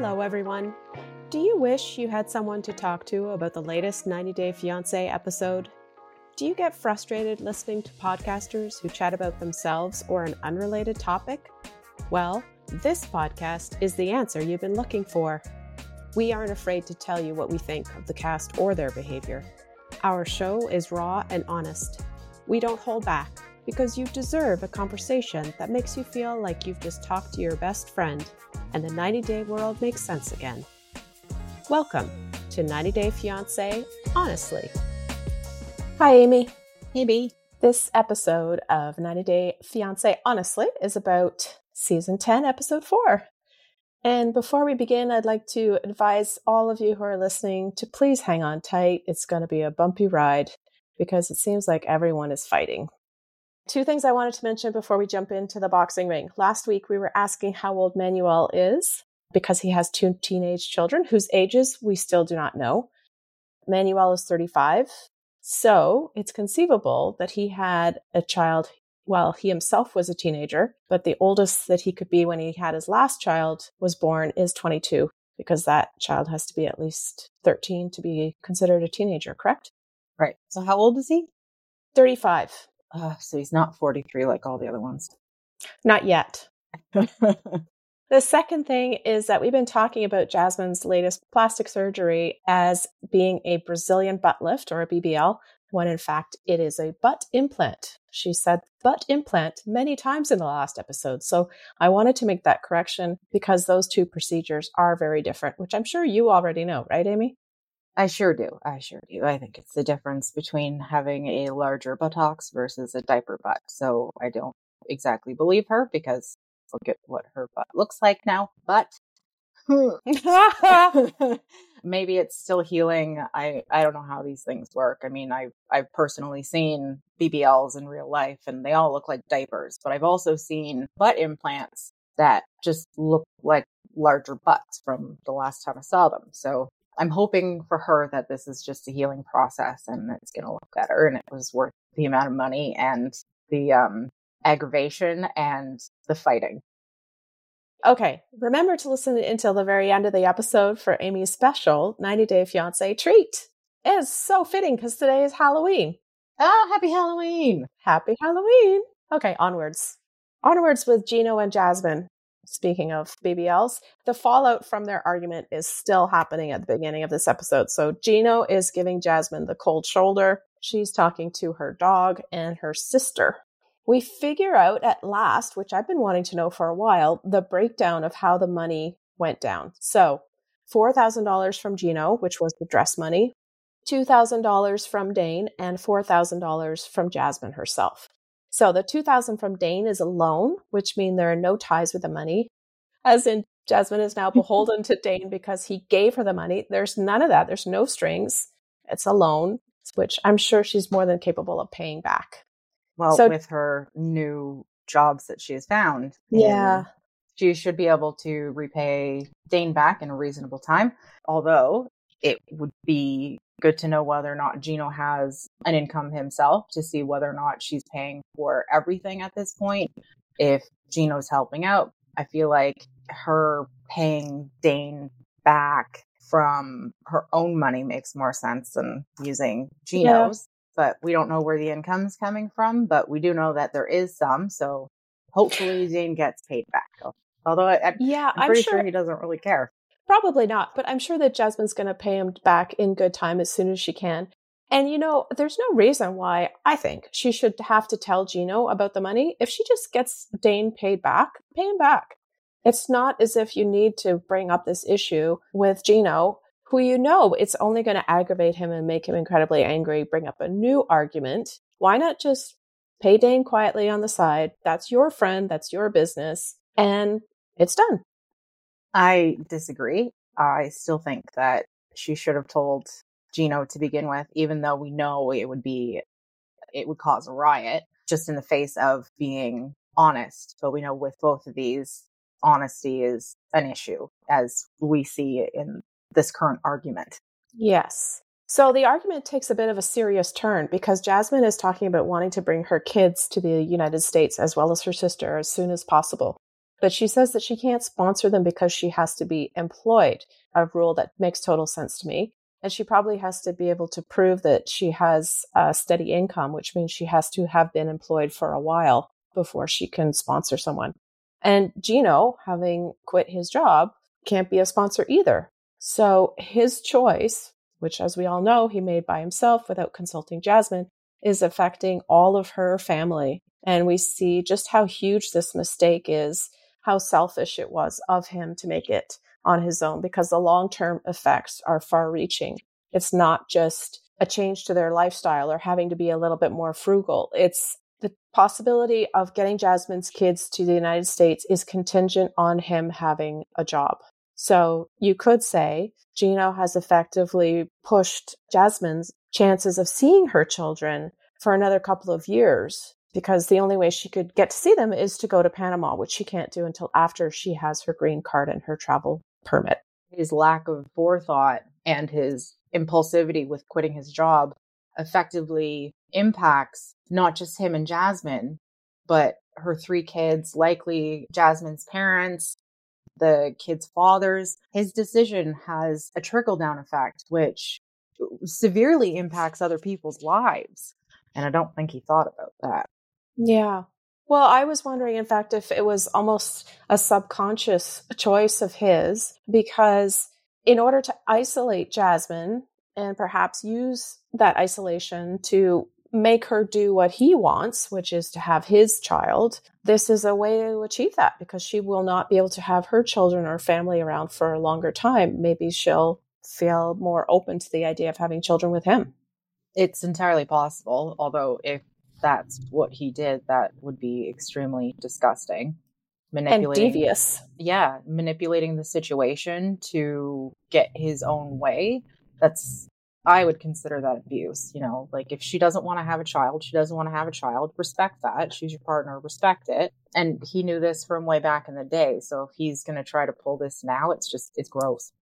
Hello, everyone. Do you wish you had someone to talk to about the latest 90 Day Fiancé episode? Do you get frustrated listening to podcasters who chat about themselves or an unrelated topic? Well, this podcast is the answer you've been looking for. We aren't afraid to tell you what we think of the cast or their behavior. Our show is raw and honest. We don't hold back because you deserve a conversation that makes you feel like you've just talked to your best friend and the 90 day world makes sense again. Welcome to 90 Day Fiancé Honestly. Hi, Amy. Hey, B. This episode of 90 Day Fiancé Honestly is about season 10, episode 4. And before we begin, I'd like to advise all of you who are listening to please hang on tight. It's going to be a bumpy ride because it seems like everyone is fighting. Two things I wanted to mention before we jump into the boxing ring. Last week, we were asking how old Manuel is because he has two teenage children whose ages we still do not know. Manuel is 35. So it's conceivable that he had a child while he himself was a teenager, but the oldest that he could be when he had his last child was born is 22 because that child has to be at least 13 to be considered a teenager, correct? Right. So how old is he? 35. Uh, so he's not 43 like all the other ones. Not yet. the second thing is that we've been talking about Jasmine's latest plastic surgery as being a Brazilian butt lift or a BBL, when in fact it is a butt implant. She said butt implant many times in the last episode. So I wanted to make that correction because those two procedures are very different, which I'm sure you already know, right, Amy? I sure do. I sure do. I think it's the difference between having a larger buttocks versus a diaper butt. So I don't exactly believe her because look at what her butt looks like now. But maybe it's still healing. I I don't know how these things work. I mean, I've I've personally seen BBLs in real life and they all look like diapers, but I've also seen butt implants that just look like larger butts from the last time I saw them. So I'm hoping for her that this is just a healing process and it's going to look better and it was worth the amount of money and the um, aggravation and the fighting. Okay, remember to listen until the very end of the episode for Amy's special 90 Day Fiance treat. It is so fitting because today is Halloween. Oh, happy Halloween! Happy Halloween! Okay, onwards. Onwards with Gino and Jasmine. Speaking of BBLs, the fallout from their argument is still happening at the beginning of this episode. So Gino is giving Jasmine the cold shoulder. She's talking to her dog and her sister. We figure out at last, which I've been wanting to know for a while, the breakdown of how the money went down. So $4,000 from Gino, which was the dress money, $2,000 from Dane, and $4,000 from Jasmine herself. So the 2000 from Dane is a loan, which means there are no ties with the money. As in Jasmine is now beholden to Dane because he gave her the money. There's none of that. There's no strings. It's a loan, which I'm sure she's more than capable of paying back. Well, so, with her new jobs that she has found. Yeah. She should be able to repay Dane back in a reasonable time. Although it would be good to know whether or not Gino has an income himself to see whether or not she's paying for everything at this point. If Gino's helping out, I feel like her paying Dane back from her own money makes more sense than using Gino's. Yeah. But we don't know where the income's coming from, but we do know that there is some. So hopefully Dane gets paid back. Although I, yeah, I'm, I'm pretty sure, sure he doesn't really care. Probably not, but I'm sure that Jasmine's going to pay him back in good time as soon as she can. And you know, there's no reason why I think she should have to tell Gino about the money. If she just gets Dane paid back, pay him back. It's not as if you need to bring up this issue with Gino, who you know it's only going to aggravate him and make him incredibly angry, bring up a new argument. Why not just pay Dane quietly on the side? That's your friend, that's your business, and it's done. I disagree. I still think that she should have told Gino to begin with, even though we know it would be, it would cause a riot just in the face of being honest. But we know with both of these, honesty is an issue as we see in this current argument. Yes. So the argument takes a bit of a serious turn because Jasmine is talking about wanting to bring her kids to the United States as well as her sister as soon as possible. But she says that she can't sponsor them because she has to be employed, a rule that makes total sense to me. And she probably has to be able to prove that she has a steady income, which means she has to have been employed for a while before she can sponsor someone. And Gino, having quit his job, can't be a sponsor either. So his choice, which as we all know, he made by himself without consulting Jasmine, is affecting all of her family. And we see just how huge this mistake is, how selfish it was of him to make it on his own because the long term effects are far reaching. It's not just a change to their lifestyle or having to be a little bit more frugal. It's the possibility of getting Jasmine's kids to the United States is contingent on him having a job. So you could say Gino has effectively pushed Jasmine's chances of seeing her children for another couple of years because the only way she could get to see them is to go to Panama, which she can't do until after she has her green card and her travel permit. His lack of forethought and his impulsivity with quitting his job effectively impacts not just him and Jasmine, but her three kids, likely Jasmine's parents, the kids' fathers. His decision has a trickle down effect, which severely impacts other people's lives. And I don't think he thought about that. Yeah. Well, I was wondering, in fact, if it was almost a subconscious choice of his, because in order to isolate Jasmine and perhaps use that isolation to make her do what he wants, which is to have his child, this is a way to achieve that because she will not be able to have her children or family around for a longer time. Maybe she'll feel more open to the idea of having children with him. It's entirely possible, although if that's what he did, that would be extremely disgusting. Manipulating, and devious. Yeah, manipulating the situation to get his own way. That's I would consider that abuse. You know, like if she doesn't want to have a child, she doesn't want to have a child. Respect that. She's your partner. Respect it. And he knew this from way back in the day. So if he's going to try to pull this now, it's just, it's gross.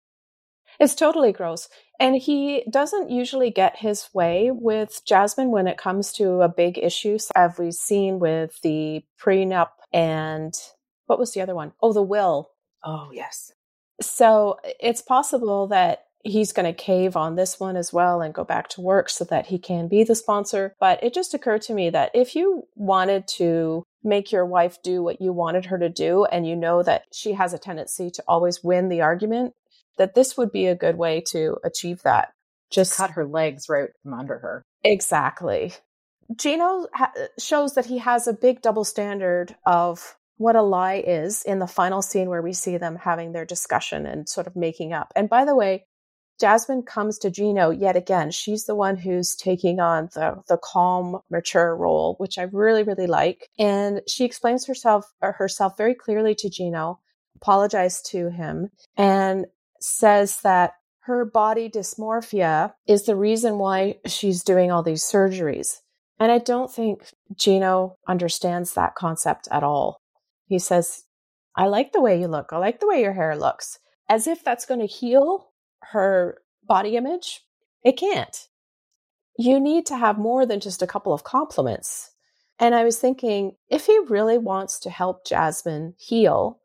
It's totally gross. And he doesn't usually get his way with Jasmine when it comes to a big issue, as we've seen with the prenup and what was the other one? Oh, the will. Oh, yes. So it's possible that he's going to cave on this one as well and go back to work so that he can be the sponsor. But it just occurred to me that if you wanted to make your wife do what you wanted her to do, and you know that she has a tendency to always win the argument, that this would be a good way to achieve that. Just cut her legs right from under her. Exactly. Gino ha- shows that he has a big double standard of what a lie is in the final scene where we see them having their discussion and sort of making up. And by the way, Jasmine comes to Gino yet again. She's the one who's taking on the, the calm, mature role, which I really, really like. And she explains herself uh, herself very clearly to Gino, apologizes to him, and says that her body dysmorphia is the reason why she's doing all these surgeries. And I don't think Gino understands that concept at all. He says, I like the way you look. I like the way your hair looks. As if that's going to heal her body image. It can't. You need to have more than just a couple of compliments. And I was thinking, if he really wants to help Jasmine heal,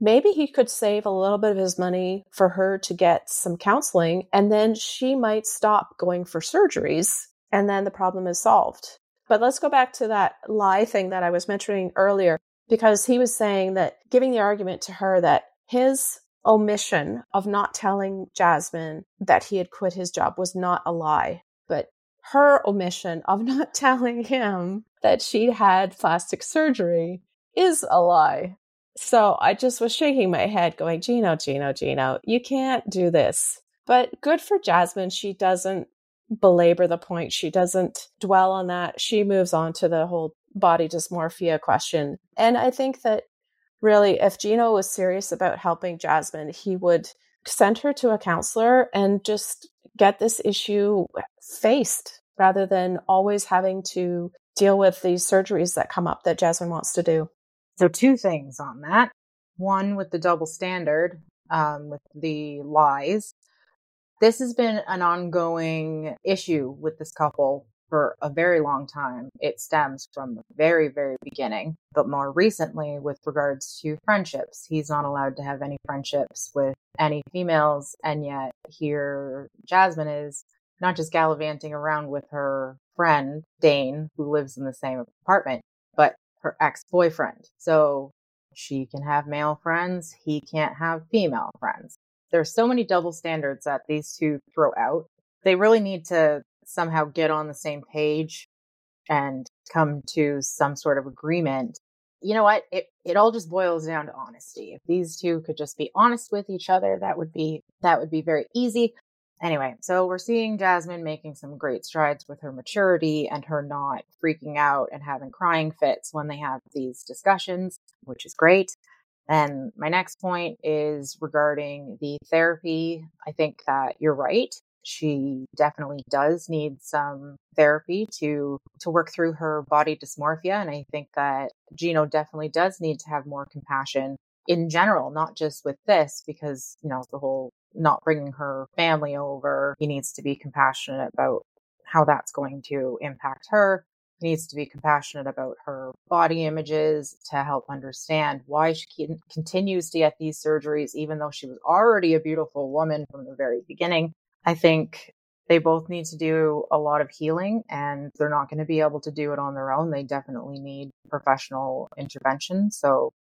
maybe he could save a little bit of his money for her to get some counseling, and then she might stop going for surgeries, and then the problem is solved. But let's go back to that lie thing that I was mentioning earlier, because he was saying that giving the argument to her that his omission of not telling Jasmine that he had quit his job was not a lie, but her omission of not telling him that she'd had plastic surgery is a lie. So I just was shaking my head, going, Gino, Gino, Gino, you can't do this. But good for Jasmine. She doesn't belabor the point. She doesn't dwell on that. She moves on to the whole body dysmorphia question. And I think that really, if Gino was serious about helping Jasmine, he would send her to a counselor and just get this issue faced rather than always having to deal with these surgeries that come up that Jasmine wants to do. So, two things on that. One, with the double standard, um, with the lies. This has been an ongoing issue with this couple for a very long time. It stems from the very, very beginning. But more recently, with regards to friendships, he's not allowed to have any friendships with any females. And yet, here Jasmine is not just gallivanting around with her friend, Dane, who lives in the same apartment, but her ex boyfriend. So she can have male friends, he can't have female friends. There's so many double standards that these two throw out. They really need to somehow get on the same page and come to some sort of agreement. You know what? It it all just boils down to honesty. If these two could just be honest with each other, that would be that would be very easy. Anyway, so we're seeing Jasmine making some great strides with her maturity and her not freaking out and having crying fits when they have these discussions, which is great. And my next point is regarding the therapy. I think that you're right she definitely does need some therapy to to work through her body dysmorphia and i think that gino definitely does need to have more compassion in general not just with this because you know the whole not bringing her family over he needs to be compassionate about how that's going to impact her he needs to be compassionate about her body images to help understand why she continues to get these surgeries even though she was already a beautiful woman from the very beginning I think they both need to do a lot of healing and they're not going to be able to do it on their own. They definitely need professional intervention. So,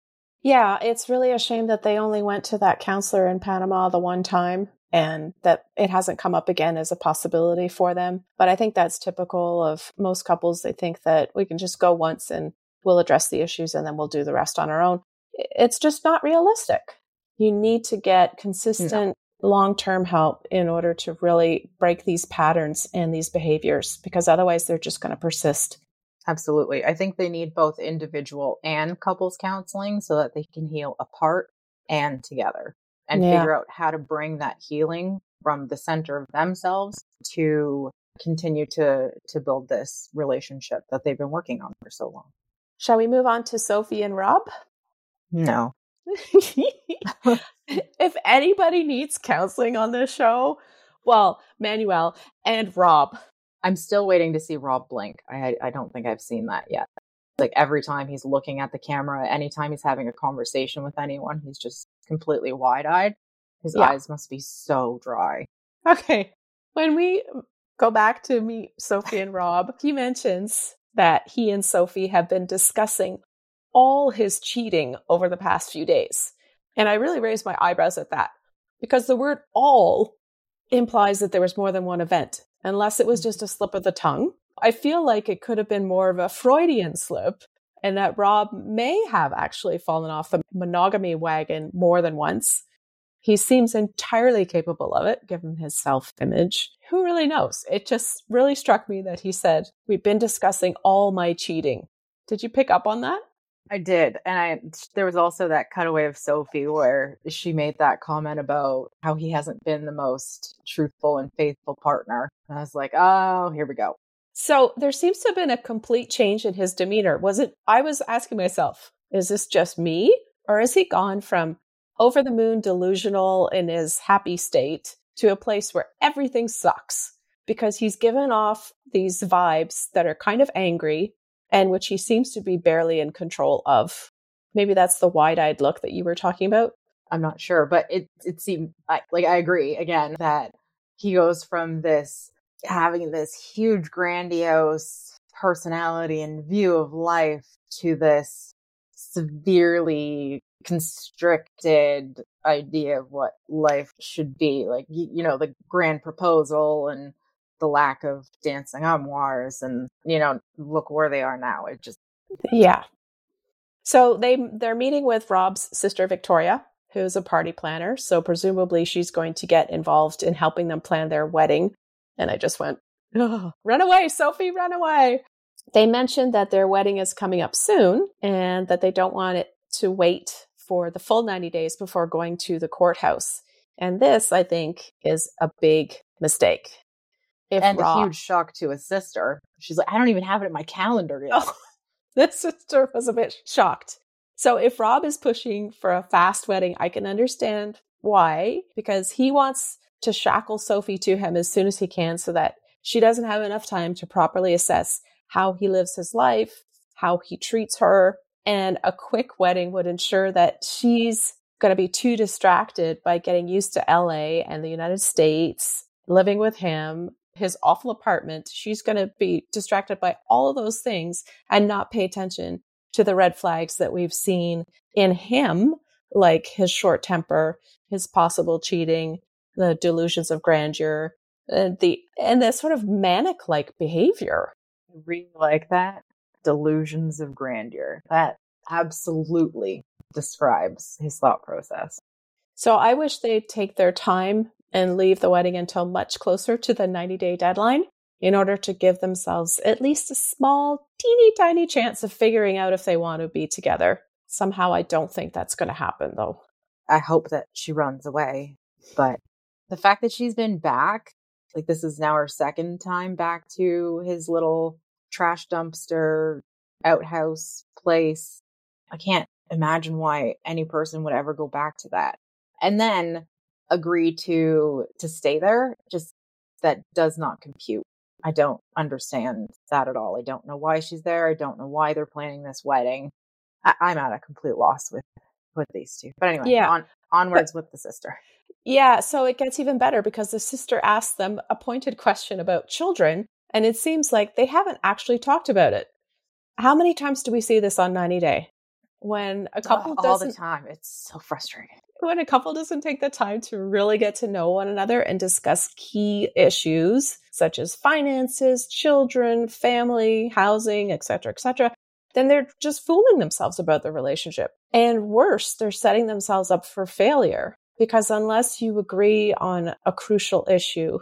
yeah, it's really a shame that they only went to that counselor in Panama the one time and that it hasn't come up again as a possibility for them. But I think that's typical of most couples. They think that we can just go once and we'll address the issues and then we'll do the rest on our own. It's just not realistic. You need to get consistent long term help in order to really break these patterns and these behaviors because otherwise they're just going to persist. Absolutely. I think they need both individual and couples counseling so that they can heal apart and together and yeah. figure out how to bring that healing from the center of themselves to continue to to build this relationship that they've been working on for so long. Shall we move on to Sophie and Rob? No. if anybody needs counseling on this show, well, Manuel and Rob. I'm still waiting to see Rob blink. I I don't think I've seen that yet. Like every time he's looking at the camera, anytime he's having a conversation with anyone, he's just completely wide-eyed. His yeah. eyes must be so dry. Okay. When we go back to meet Sophie and Rob, he mentions that he and Sophie have been discussing all his cheating over the past few days. And I really raised my eyebrows at that because the word all implies that there was more than one event, unless it was mm. just a slip of the tongue. I feel like it could have been more of a Freudian slip and that Rob may have actually fallen off the monogamy wagon more than once. He seems entirely capable of it, given his self image. Who really knows? It just really struck me that he said, We've been discussing all my cheating. Did you pick up on that? I did. And I there was also that cutaway of Sophie where she made that comment about how he hasn't been the most truthful and faithful partner. And I was like, "Oh, here we go." So, there seems to have been a complete change in his demeanor. Was it I was asking myself, is this just me or is he gone from over the moon delusional in his happy state to a place where everything sucks? Because he's given off these vibes that are kind of angry and which he seems to be barely in control of. Maybe that's the wide eyed look that you were talking about. I'm not sure, but it it seemed like, I agree again that he goes from this having this huge grandiose personality and view of life to this severely constricted idea of what life should be like you, you know the grand proposal and the lack of dancing armoires and you know look where they are now it just yeah. So they they're meeting with rob's sister victoria who's a party planner so presumably she's going to get involved in helping them plan their wedding. And i just went oh, run away sophie run away. They mentioned that their wedding is coming up soon and that they don't want it to wait for the full 90 days before going to the courthouse. And this i think is a big mistake if and Rob, a huge shock to his sister. She's like, I don't even have it in my calendar yet. Oh, the sister was a bit shocked. So if Rob is pushing for a fast wedding, I can understand why, because he wants to shackle Sophie to him as soon as he can so that she doesn't have enough time to properly assess how he lives his life, how he treats her. And a quick wedding would ensure that she's going to be too distracted by getting used to LA and the United States, living with him, his awful apartment. She's going to be distracted by all of those things and not pay attention to the red flags that we've seen in him, like his short temper, his possible cheating, the delusions of grandeur, and the and the sort of manic like behavior. I really like that. Delusions of grandeur. That absolutely describes his thought process. So I wish they'd take their time and leave the wedding until much closer to the 90 day deadline in order to give themselves at least a small, teeny tiny chance of figuring out if they want to be together. Somehow I don't think that's going to happen though. I hope that she runs away. But the fact that she's been back, like this is now her second time back to his little trash dumpster outhouse place. I can't imagine why any person would ever go back to that. And then agree to to stay there just that does not compute. I don't understand that at all. I don't know why she's there. I don't know why they're planning this wedding. I, am at a complete loss with with these two. But anyway, yeah. on onwards but, with the sister. Yeah, so it gets even better because the sister asks them a pointed question about children, and it seems like they haven't actually talked about it. How many times do we see this on 90 Day? When a couple oh, all the time, it's so frustrating. When a couple doesn't take the time to really get to know one another and discuss key issues such as finances, children, family, housing, etc., etc., then they're just fooling themselves about the relationship. And worse, they're setting themselves up for failure because unless you agree on a crucial issue,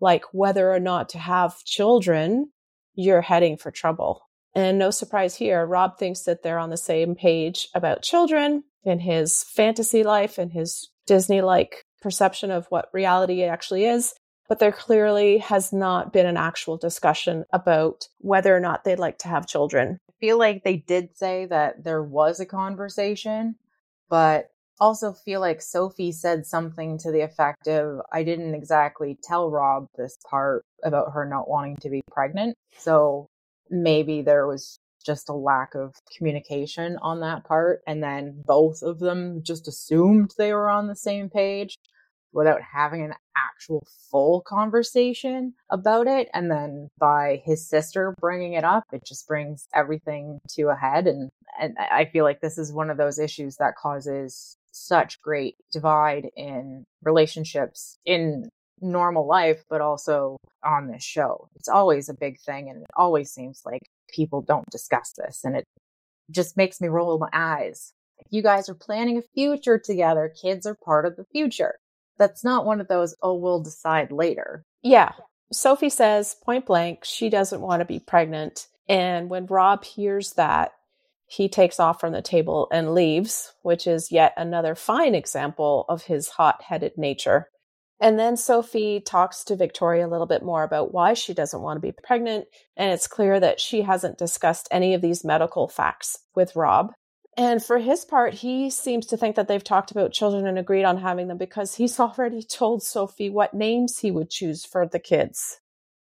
like whether or not to have children, you're heading for trouble. And no surprise here, Rob thinks that they're on the same page about children in his fantasy life and his Disney like perception of what reality actually is. But there clearly has not been an actual discussion about whether or not they'd like to have children. I feel like they did say that there was a conversation, but also feel like Sophie said something to the effect of, I didn't exactly tell Rob this part about her not wanting to be pregnant. So maybe there was just a lack of communication on that part. And then both of them just assumed they were on the same page without having an actual full conversation about it. And then by his sister bringing it up, it just brings everything to a head. And, and I feel like this is one of those issues that causes such great divide in relationships in normal life, but also on this show. It's always a big thing. And it always seems like people don't discuss this. And it just makes me roll my eyes. If you guys are planning a future together, kids are part of the future. That's not one of those, oh, we'll decide later. Yeah. Sophie says point blank, she doesn't want to be pregnant. And when Rob hears that, he takes off from the table and leaves, which is yet another fine example of his hot headed nature. And then Sophie talks to Victoria a little bit more about why she doesn't want to be pregnant. And it's clear that she hasn't discussed any of these medical facts with Rob. And for his part, he seems to think that they've talked about children and agreed on having them because he's already told Sophie what names he would choose for the kids.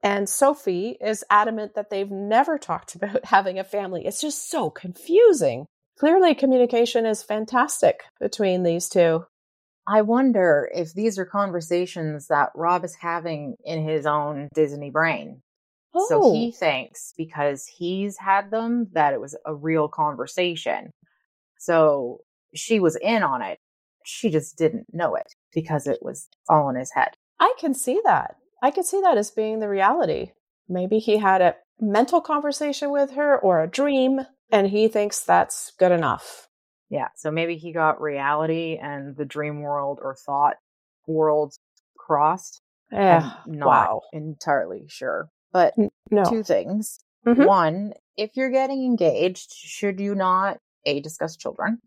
And Sophie is adamant that they've never talked about having a family. It's just so confusing. Clearly, communication is fantastic between these two. I wonder if these are conversations that Rob is having in his own Disney brain. Oh. So he oh. thinks because he's had them that it was a real conversation. So she was in on it. She just didn't know it because it was all in his head. I can see that. I can see that as being the reality. Maybe he had a mental conversation with her or a dream, and he thinks that's good enough. Yeah. So maybe he got reality and the dream world or thought worlds crossed. Yeah. Not wow. entirely sure. But no. two things. Mm-hmm. One, if you're getting engaged, should you not A, discuss children,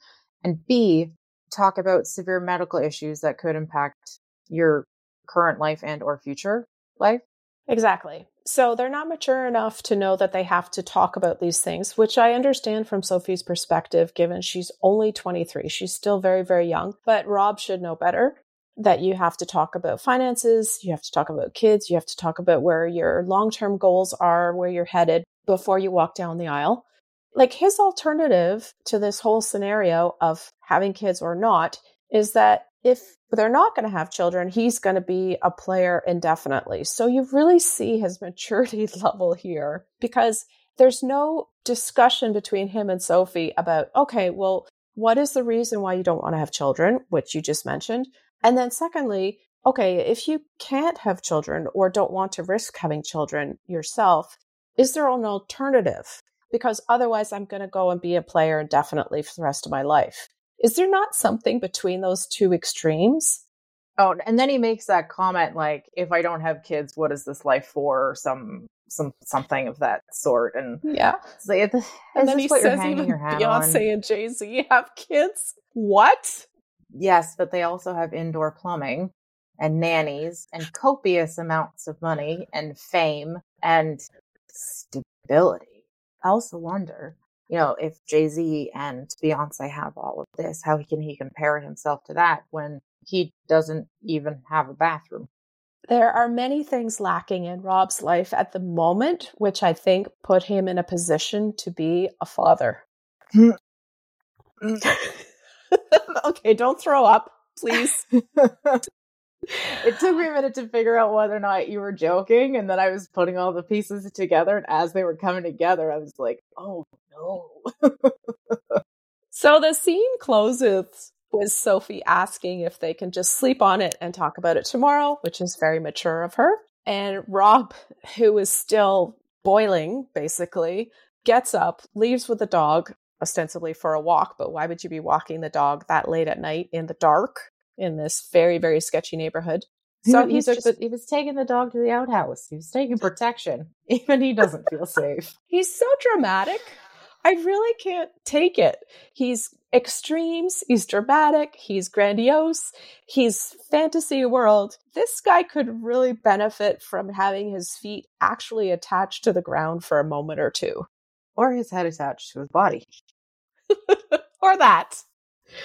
and B, talk about severe medical issues that could impact your current life and or future life? Exactly. So they're not mature enough to know that they have to talk about these things, which I understand from Sophie's perspective, given she's only 23. She's still very, very young, but Rob should know better. that you have to talk about finances, you have to talk about kids, you have to talk about where your long term goals are, where you're headed before you walk down the aisle. Like his alternative to this whole scenario of having kids or not is that if they're not going to have children, he's going to be a player indefinitely. So you really see his maturity level here because there's no discussion between him and Sophie about, okay, well, what is the reason why you don't want to have children, which you just mentioned? And then, secondly, okay, if you can't have children or don't want to risk having children yourself, is there an alternative? Because otherwise, I'm going to go and be a player indefinitely for the rest of my life. Is there not something between those two extremes? Oh, and then he makes that comment like, "If I don't have kids, what is this life for?" or some some something of that sort. And yeah, like, and then he says even Beyonce on? and Jay Z have kids. What? Yes, but they also have indoor plumbing and nannies and copious amounts of money and fame and stability. I also wonder, you know, if Jay Z and Beyonce have all of this, how can he compare himself to that when he doesn't even have a bathroom? There are many things lacking in Rob's life at the moment, which I think put him in a position to be a father. okay, don't throw up, please. it took me a minute to figure out whether or not you were joking, and then I was putting all the pieces together, and as they were coming together, I was like, oh no. so the scene closes with Sophie asking if they can just sleep on it and talk about it tomorrow, which is very mature of her. And Rob, who is still boiling, basically, gets up, leaves with the dog, ostensibly for a walk, but why would you be walking the dog that late at night in the dark in this very, very sketchy neighborhood? So he, just, the, he was taking the dog to the outhouse. He was taking protection. Even he doesn't feel safe. He's so dramatic. I really can't take it. He's extremes, he's dramatic, he's grandiose, he's fantasy world. This guy could really benefit from having his feet actually attached to the ground for a moment or two. Or his head attached to his body. or that.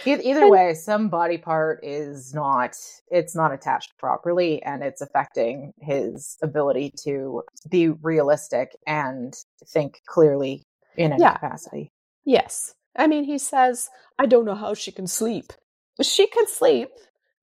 Either way, some body part is not it's not attached properly and it's affecting his ability to be realistic and think clearly in any yeah. capacity. Yes. I mean, he says, I don't know how she can sleep. She can sleep.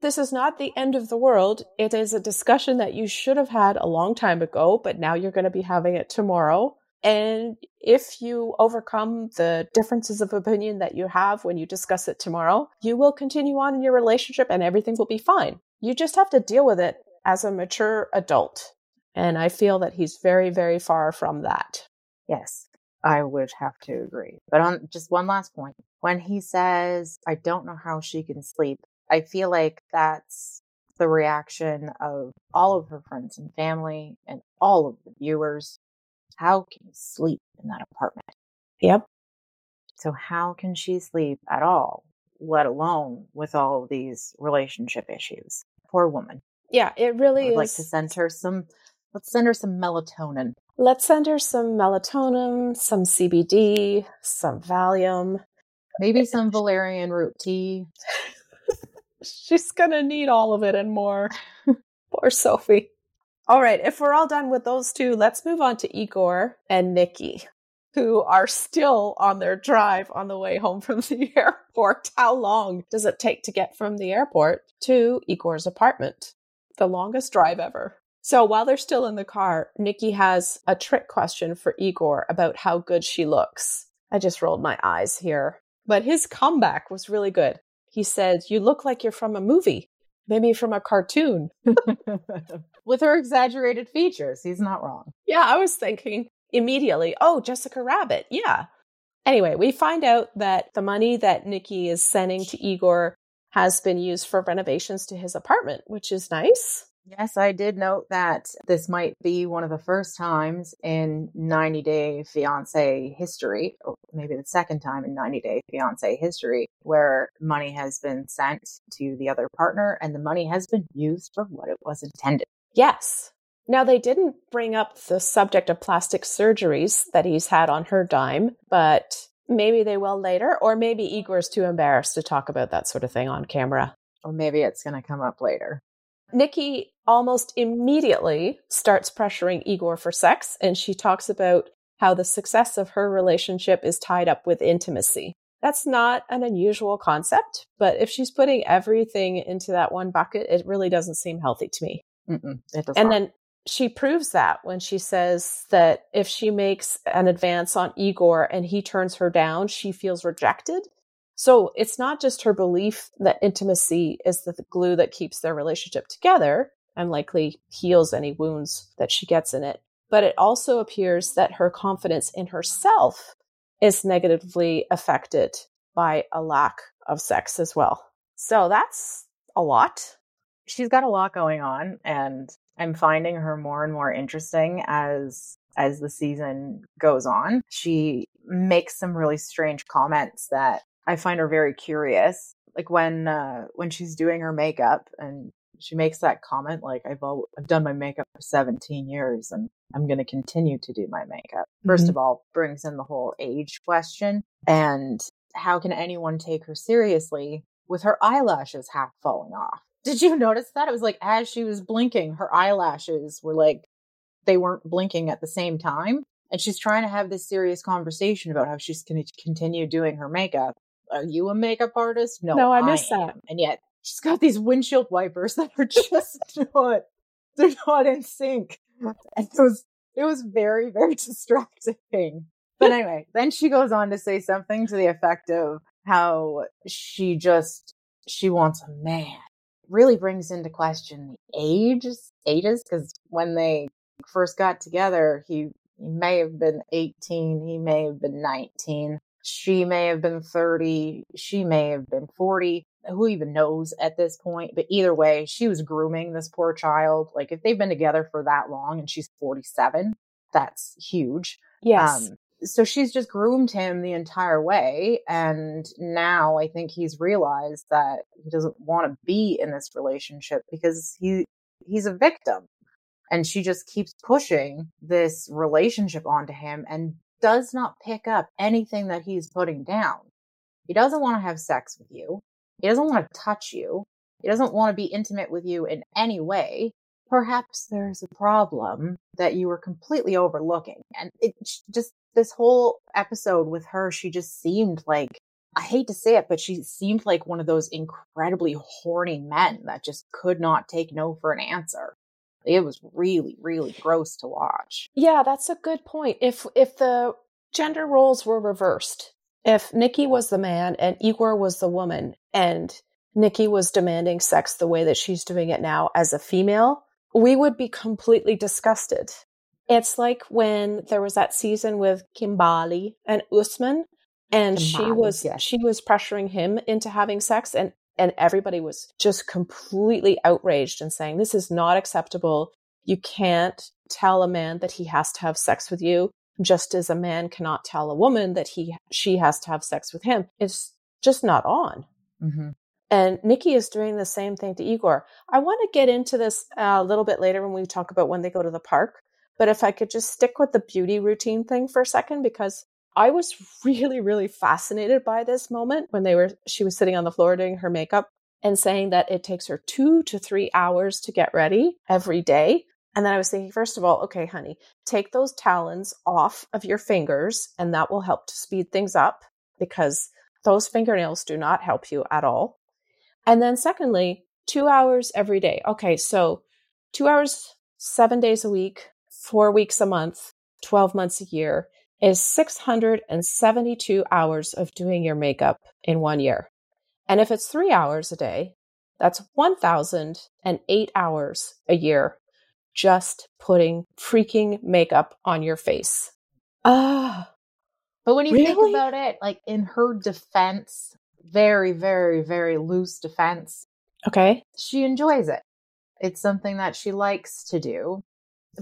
This is not the end of the world. It is a discussion that you should have had a long time ago, but now you're going to be having it tomorrow. And if you overcome the differences of opinion that you have when you discuss it tomorrow, you will continue on in your relationship and everything will be fine. You just have to deal with it as a mature adult. And I feel that he's very, very far from that. Yes, I would have to agree. But on just one last point, when he says, I don't know how she can sleep, I feel like that's the reaction of all of her friends and family and all of the viewers how can you sleep in that apartment? Yep. So how can she sleep at all, let alone with all of these relationship issues? Poor woman. Yeah, it really I'd is. like to send her some let's send her some melatonin. Let's send her some melatonin, some CBD, some Valium. Maybe some valerian root tea. She's gonna need all of it and more. Poor Sophie. All right, if we're all done with those two, let's move on to Igor and Nikki, who are still on their drive on the way home from the airport. How long does it take to get from the airport to Igor's apartment? The longest drive ever. So while they're still in the car, Nikki has a trick question for Igor about how good she looks. I just rolled my eyes here. But his comeback was really good. He said, You look like you're from a movie maybe from a cartoon. With her exaggerated features, he's not wrong. Yeah, I was thinking immediately, oh, Jessica Rabbit. Yeah. Anyway, we find out that the money that Nikki is sending to Igor has been used for renovations to his apartment, which is nice. Yes, I did note that this might be one of the first times in 90 Day Fiance history, or maybe the second time in 90 Day Fiance history, where money has been sent to the other partner and the money has been used for what it was intended. Yes. Now, they didn't bring up the subject of plastic surgeries that he's had on her dime, but maybe they will later, or maybe Igor's too embarrassed to talk about that sort of thing on camera. Or maybe it's going to come up later. Nikki almost immediately starts pressuring Igor for sex, and she talks about how the success of her relationship is tied up with intimacy. That's not an unusual concept, but if she's putting everything into that one bucket, it really doesn't seem healthy to me. and not. then she proves that when she says that if she makes an advance on Igor and he turns her down, she feels rejected. So it's not just her belief that intimacy is the glue that keeps their relationship together and likely heals any wounds that she gets in it, but it also appears that her confidence in herself is negatively affected by a lack of sex as well. So that's a lot. She's got a lot going on and I'm finding her more and more interesting as as the season goes on. She makes some really strange comments that I find her very curious. Like when uh when she's doing her makeup and she makes that comment like I've al- I've done my makeup for 17 years and I'm going to continue to do my makeup. 1st mm-hmm. of all, brings in the whole age question and how can anyone take her seriously with her eyelashes half falling off? Did you notice that? It was like as she was blinking, her eyelashes were like they weren't blinking at the same time. And she's trying to have this serious conversation about how she's going to continue doing her makeup. Are you a makeup artist? No, no, I miss I that. And yet she's got these windshield wipers that are just not, they're not in sync. And it was, it was very, very distracting. But anyway, then she goes on to say something to the effect of how she just, she wants a man really brings into question the ages, ages, because when they first got together, he, he may have been 18, he may have been 19, she may have been 30, she may have been 40. Who even knows at this point? But either way, she was grooming this poor child. Like, if they've been together for that long and she's 47, that's huge. Yes. Um, so she's just groomed him the entire way. And now I think he's realized that he doesn't want to be in this relationship because he, he's a victim. And she just keeps pushing this relationship onto him and does not pick up anything that he's putting down. He doesn't want to have sex with you. He doesn't want to touch you. He doesn't want to be intimate with you in any way perhaps there's a problem that you were completely overlooking. And it just, this whole episode with her, she just seemed like, I hate to say it, but she seemed like one of those incredibly horny men that just could not take no for an answer. It was really, really gross to watch. Yeah, that's a good point. If, if the gender roles were reversed, if Nikki was the man and Igor was the woman and Nikki was demanding sex the way that she's doing it now as a female, we would be completely disgusted. It's like when there was that season with Kimberly and Usman, and Kimberly, she was yes. she was pressuring him into having sex, and and everybody was just completely outraged and saying this is not acceptable. You can't tell a man that he has to have sex with you, just as a man cannot tell a woman that he she has to have sex with him. It's just not on. Mm-hmm. And Nikki is doing the same thing to Igor. I want to get into this uh, a little bit later when we talk about when they go to the park. But if I could just stick with the beauty routine thing for a second, because I was really, really fascinated by this moment when they were, she was sitting on the floor doing her makeup and saying that it takes her two to three hours to get ready every day. And then I was thinking, first of all, okay, honey, take those talons off of your fingers and that will help to speed things up because those fingernails do not help you at all. And then secondly, two hours every day. Okay, so two hours, seven days a week, four weeks a month, 12 months a year is 672 hours of doing your makeup in one year. And if it's three hours a day, that's 1,008 hours a year just putting freaking makeup on your face. Ah. But when you really? think about it, like in her defense, very, very, very loose defense. Okay. She enjoys it. It's something that she likes to do.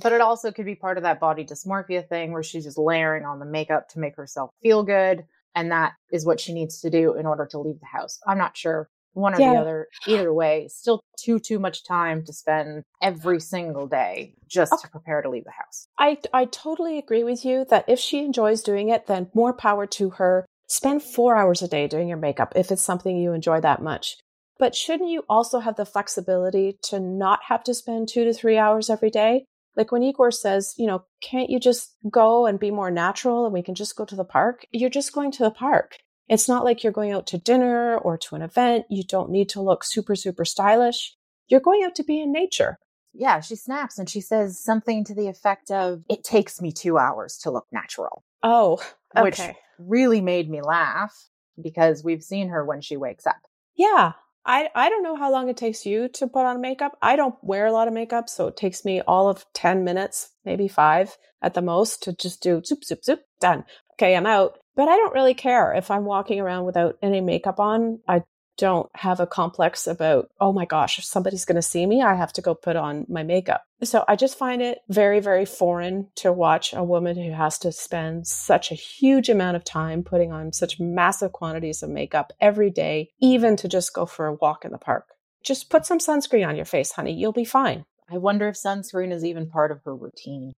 But it also could be part of that body dysmorphia thing where she's just layering on the makeup to make herself feel good. And that is what she needs to do in order to leave the house. I'm not sure one or yeah. the other. Either way, still too, too much time to spend every single day just okay. to prepare to leave the house. I, I totally agree with you that if she enjoys doing it, then more power to her spend four hours a day doing your makeup if it's something you enjoy that much. But shouldn't you also have the flexibility to not have to spend two to three hours every day? Like when Igor says, you know, can't you just go and be more natural and we can just go to the park? You're just going to the park. It's not like you're going out to dinner or to an event. You don't need to look super, super stylish. You're going out to be in nature. Yeah, she snaps and she says something to the effect of, It takes me two hours to look natural. Oh, okay. Which really made me laugh because we've seen her when she wakes up. Yeah. I, I don't know how long it takes you to put on makeup. I don't wear a lot of makeup, so it takes me all of 10 minutes, maybe five at the most, to just do zoop, zoop, zoop, done. Okay, I'm out. But I don't really care if I'm walking around without any makeup on. I don't have a complex about, oh my gosh, if somebody's going to see me, I have to go put on my makeup. So I just find it very, very foreign to watch a woman who has to spend such a huge amount of time putting on such massive quantities of makeup every day, even to just go for a walk in the park. Just put some sunscreen on your face, honey. You'll be fine. I wonder if sunscreen is even part of her routine.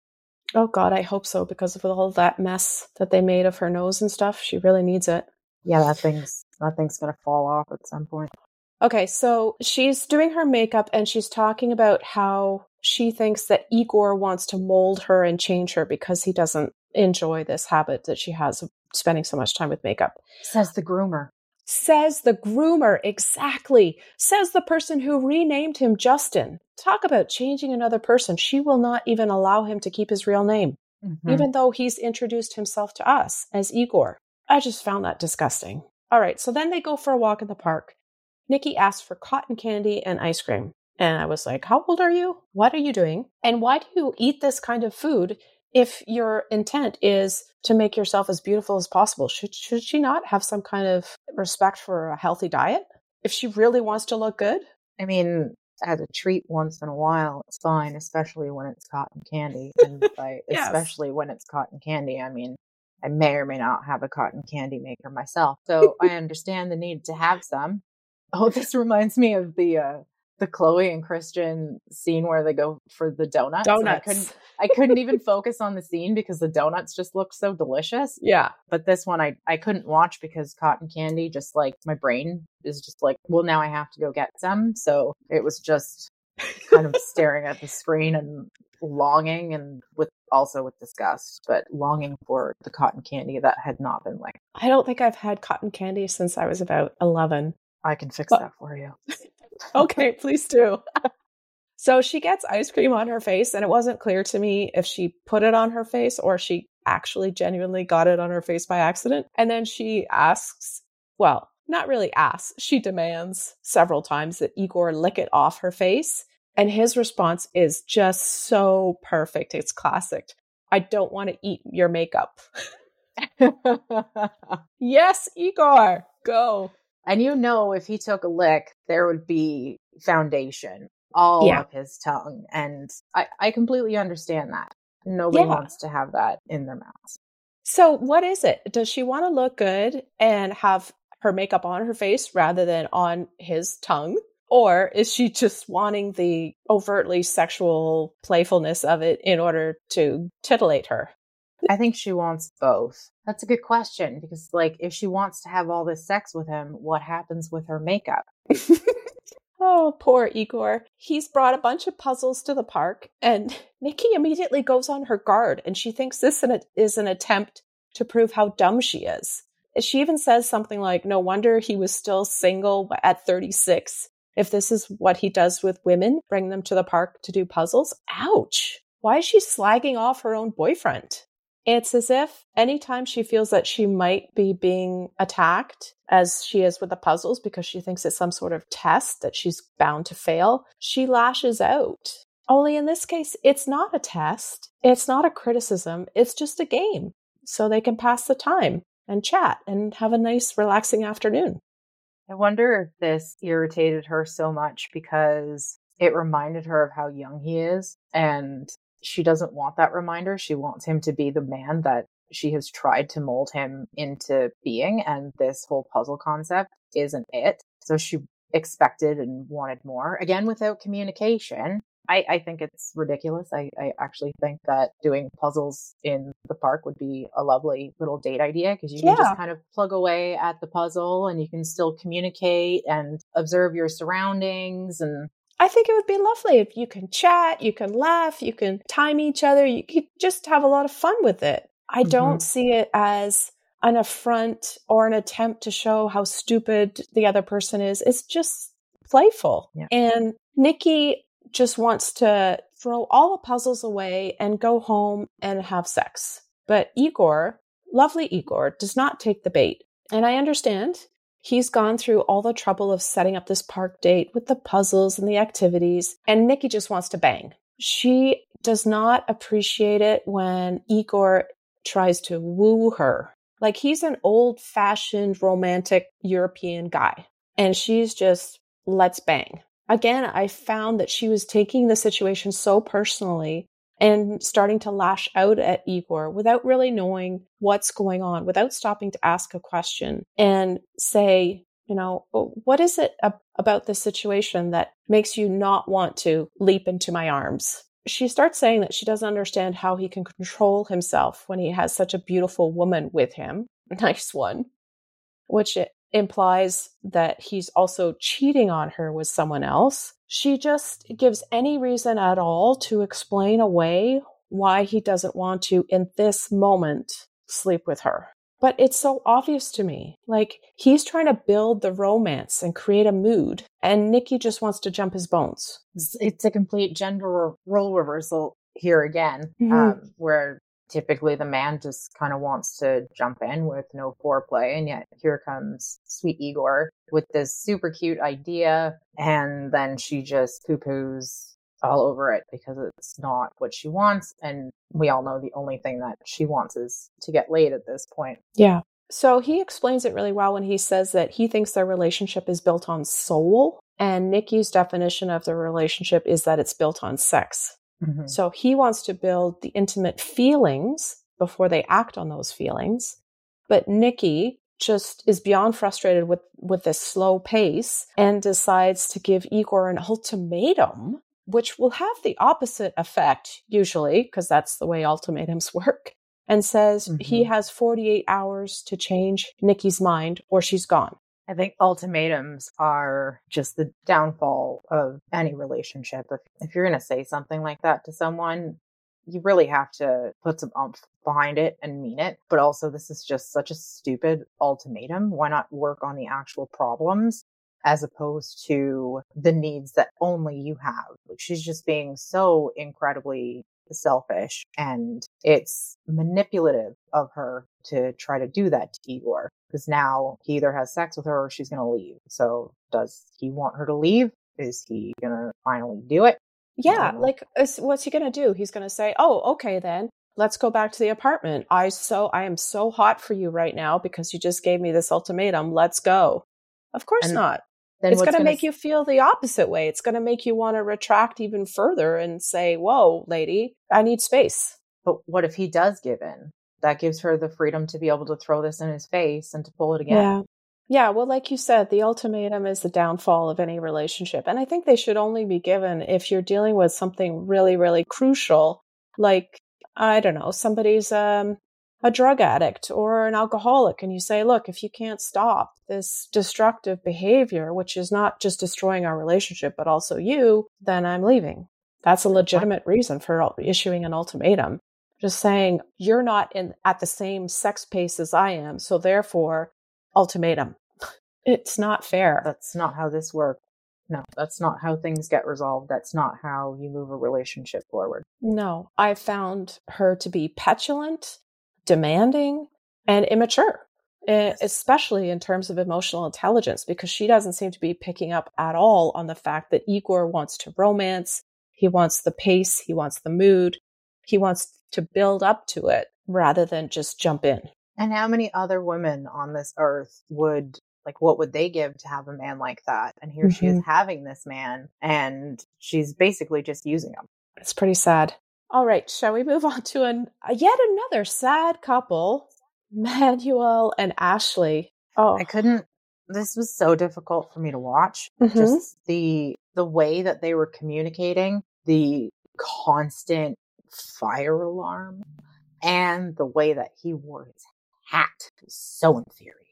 Oh God, I hope so because of all that mess that they made of her nose and stuff. She really needs it. Yeah, that thing's that thing's gonna fall off at some point. Okay, so she's doing her makeup and she's talking about how she thinks that Igor wants to mold her and change her because he doesn't enjoy this habit that she has of spending so much time with makeup. Says the groomer. Says the groomer, exactly. Says the person who renamed him Justin. Talk about changing another person. She will not even allow him to keep his real name, mm-hmm. even though he's introduced himself to us as Igor. I just found that disgusting. All right, so then they go for a walk in the park. Nikki asks for cotton candy and ice cream. And I was like, How old are you? What are you doing? And why do you eat this kind of food if your intent is to make yourself as beautiful as possible? Should, should she not have some kind of respect for a healthy diet if she really wants to look good? I mean, as a treat once in a while, it's fine, especially when it's cotton candy. And by yes. especially when it's cotton candy, I mean I may or may not have a cotton candy maker myself. So I understand the need to have some. Oh, this reminds me of the uh the Chloe and Christian scene where they go for the donuts. Donuts. I couldn't I couldn't even focus on the scene because the donuts just looked so delicious. Yeah. But this one I I couldn't watch because cotton candy just like my brain is just like, well now I have to go get some. So it was just kind of staring at the screen and longing and with also with disgust, but longing for the cotton candy that had not been like. I don't think I've had cotton candy since I was about 11. I can fix but- that for you. okay, please do. so she gets ice cream on her face, and it wasn't clear to me if she put it on her face or she actually genuinely got it on her face by accident. And then she asks, well, not really asks, she demands several times that Igor lick it off her face. And his response is just so perfect. It's classic. I don't want to eat your makeup. yes, Igor, go. And you know, if he took a lick, there would be foundation all yeah. up his tongue. And I, I completely understand that. Nobody yeah. wants to have that in their mouth. So, what is it? Does she want to look good and have her makeup on her face rather than on his tongue? Or is she just wanting the overtly sexual playfulness of it in order to titillate her? I think she wants both. That's a good question because, like, if she wants to have all this sex with him, what happens with her makeup? oh, poor Igor. He's brought a bunch of puzzles to the park, and Nikki immediately goes on her guard, and she thinks this is an attempt to prove how dumb she is. She even says something like, No wonder he was still single at 36 if this is what he does with women, bring them to the park to do puzzles, ouch. Why is she slagging off her own boyfriend? It's as if anytime she feels that she might be being attacked, as she is with the puzzles, because she thinks it's some sort of test that she's bound to fail, she lashes out. Only in this case, it's not a test. It's not a criticism. It's just a game. So they can pass the time and chat and have a nice, relaxing afternoon. I wonder if this irritated her so much because it reminded her of how young he is and she doesn't want that reminder. She wants him to be the man that she has tried to mold him into being and this whole puzzle concept isn't it. So she expected and wanted more again without communication. I, I think it's ridiculous. I, I actually think that doing puzzles in the park would be a lovely little date idea because you can yeah. just kind of plug away at the puzzle and you can still communicate and observe your surroundings and I think it would be lovely if you can chat, you can laugh, you can time each other, you could just have a lot of fun with it. I mm-hmm. don't see it as an affront or an attempt to show how stupid the other person is. It's just playful. Yeah. And Nikki just wants to throw all the puzzles away and go home and have sex. But Igor, lovely Igor, does not take the bait. And I understand he's gone through all the trouble of setting up this park date with the puzzles and the activities, and Nikki just wants to bang. She does not appreciate it when Igor tries to woo her. Like he's an old fashioned romantic European guy. And she's just, let's bang. Again, I found that she was taking the situation so personally and starting to lash out at Igor without really knowing what's going on, without stopping to ask a question and say, you know, oh, what is it ab- about this situation that makes you not want to leap into my arms? She starts saying that she doesn't understand how he can control himself when he has such a beautiful woman with him. Nice one. Which implies that he's also cheating on her with someone else. She just gives any reason at all to explain away why he doesn't want to, in this moment, sleep with her. But it's so obvious to me. Like, he's trying to build the romance and create a mood, and Nikki just wants to jump his bones. It's a complete gender role reversal here again, mm-hmm. um, where typically the man just kind of wants to jump in with no foreplay. And yet here comes sweet Igor with this super cute idea. And then she just poo poos all over it because it's not what she wants. And we all know the only thing that she wants is to get laid at this point. Yeah. So he explains it really well when he says that he thinks their relationship is built on soul. And Nikki's definition of the relationship is that it's built on sex. Mm-hmm. So he wants to build the intimate feelings before they act on those feelings. But Nikki just is beyond frustrated with, with this slow pace and decides to give Igor an ultimatum, which will have the opposite effect, usually, because that's the way ultimatums work, and says mm-hmm. he has 48 hours to change Nikki's mind or she's gone. I think ultimatums are just the downfall of any relationship. If, if you're going to say something like that to someone, you really have to put some umph behind it and mean it. But also, this is just such a stupid ultimatum. Why not work on the actual problems as opposed to the needs that only you have? Like she's just being so incredibly selfish and it's manipulative of her to try to do that to Igor because now he either has sex with her or she's going to leave. So does he want her to leave? Is he going to finally do it? Yeah, like what's he going to do? He's going to say, "Oh, okay then. Let's go back to the apartment. I so I am so hot for you right now because you just gave me this ultimatum. Let's go." Of course and not. It's going to make you feel the opposite way. It's going to make you want to retract even further and say, "Whoa, lady, I need space." But what if he does give in? That gives her the freedom to be able to throw this in his face and to pull it again. Yeah. Yeah, well, like you said, the ultimatum is the downfall of any relationship. And I think they should only be given if you're dealing with something really, really crucial, like, I don't know, somebody's um, a drug addict or an alcoholic and you say, look, if you can't stop this destructive behavior, which is not just destroying our relationship, but also you, then I'm leaving. That's a legitimate reason for issuing an ultimatum. Just saying, you're not in at the same sex pace as I am. So therefore, ultimatum. It's not fair. That's not how this works. No, that's not how things get resolved. That's not how you move a relationship forward. No, I found her to be petulant demanding and immature, especially in terms of emotional intelligence, because she doesn't seem to be picking up at all on the fact that Igor wants to romance. He wants the pace. He wants the mood. He wants to build up to it rather than just jump in. And how many other women on this earth would like what would they give to have a man like that? And here mm-hmm. she is mm-hmm. having this man and she's basically just using him. It's pretty sad. All right, shall we move on to an uh, yet another sad couple, Manuel and Ashley? Oh, I couldn't. This was so difficult for me to watch. Mm-hmm. Just the the way that they were communicating, the constant fire alarm, and the way that he wore his hat was so infuriating.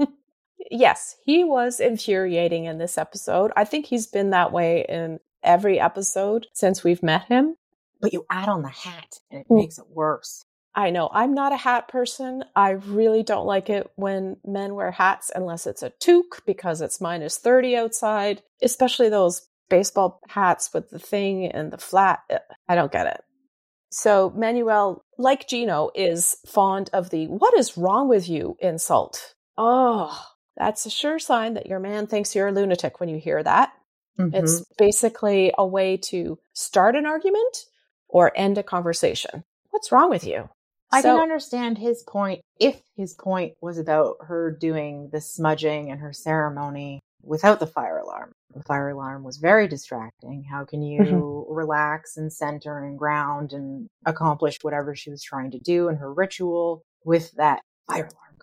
yes, he was infuriating in this episode. I think he's been that way in every episode since we've met him. But you add on the hat and it mm. makes it worse. I know I'm not a hat person. I really don't like it when men wear hats unless it's a toque because it's minus 30 outside, especially those baseball hats with the thing and the flat. I don't get it. So Manuel, like Gino, is fond of the what is wrong with you insult. Oh, that's a sure sign that your man thinks you're a lunatic when you hear that. Mm-hmm. It's basically a way to start an argument or end a conversation. What's wrong with you? I so, can understand his point if his point was about her doing the smudging and her ceremony without the fire alarm. The fire alarm was very distracting. How can you mm-hmm. relax and center and ground and accomplish whatever she was trying to do in her ritual with that fire alarm?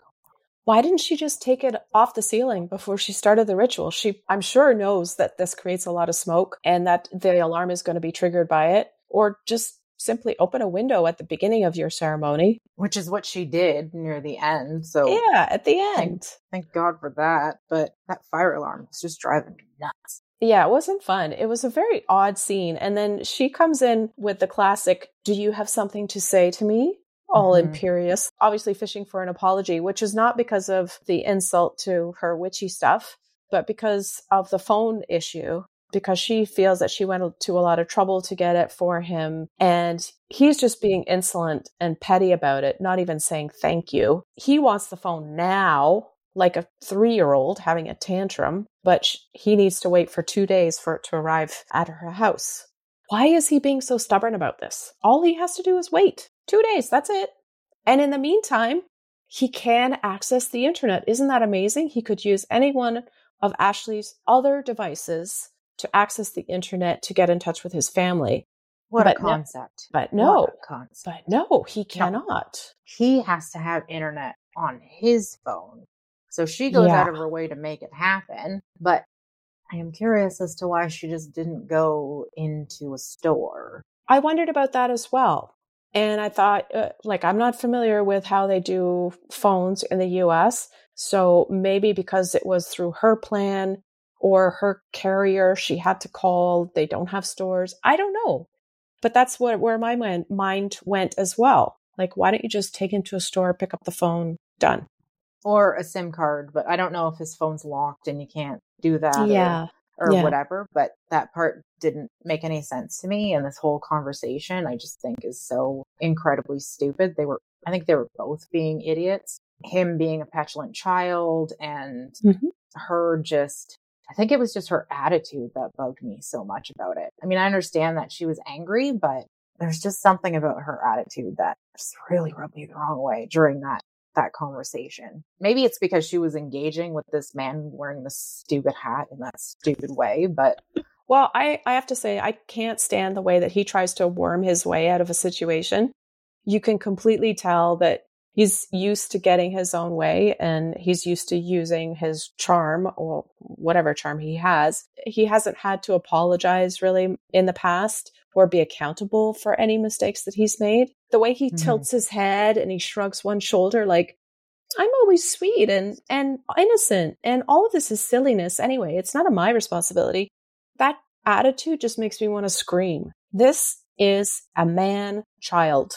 Why didn't she just take it off the ceiling before she started the ritual? She, I'm sure, knows that this creates a lot of smoke and that the alarm is going to be triggered by it. Or just simply open a window at the beginning of your ceremony. Which is what she did near the end. So, yeah, at the end. Thank, thank God for that. But that fire alarm was just driving me nuts. Yeah, it wasn't fun. It was a very odd scene. And then she comes in with the classic, Do you have something to say to me? All mm-hmm. imperious, obviously fishing for an apology, which is not because of the insult to her witchy stuff, but because of the phone issue because she feels that she went to a lot of trouble to get it for him. And he's just being insolent and petty about it, not even saying thank you. He wants the phone now, like a three year old having a tantrum, but he needs to wait for two days for it to arrive at her house. Why is he being so stubborn about this? All he has to do is wait. Two days, that's it. And in the meantime, he can access the internet. Isn't that amazing? He could use any one of Ashley's other devices to access the internet to get in touch with his family. What but a concept. No, but no, concept. but no, he cannot. No. He has to have internet on his phone. So she goes yeah. out of her way to make it happen. But I am curious as to why she just didn't go into a store. I wondered about that as well. And I thought, uh, like, I'm not familiar with how they do phones in the US. So maybe because it was through her plan, or her carrier she had to call they don't have stores i don't know but that's what where my mind went as well like why don't you just take him to a store pick up the phone done or a sim card but i don't know if his phone's locked and you can't do that yeah or, or yeah. whatever but that part didn't make any sense to me and this whole conversation i just think is so incredibly stupid they were i think they were both being idiots him being a petulant child and mm-hmm. her just I think it was just her attitude that bugged me so much about it. I mean, I understand that she was angry, but there's just something about her attitude that just really rubbed me the wrong way during that that conversation. Maybe it's because she was engaging with this man wearing this stupid hat in that stupid way, but well, I I have to say I can't stand the way that he tries to worm his way out of a situation. You can completely tell that he's used to getting his own way and he's used to using his charm or whatever charm he has. He hasn't had to apologize really in the past or be accountable for any mistakes that he's made. The way he mm-hmm. tilts his head and he shrugs one shoulder like, I'm always sweet and, and innocent and all of this is silliness anyway. It's not my responsibility. That attitude just makes me want to scream. This is a man child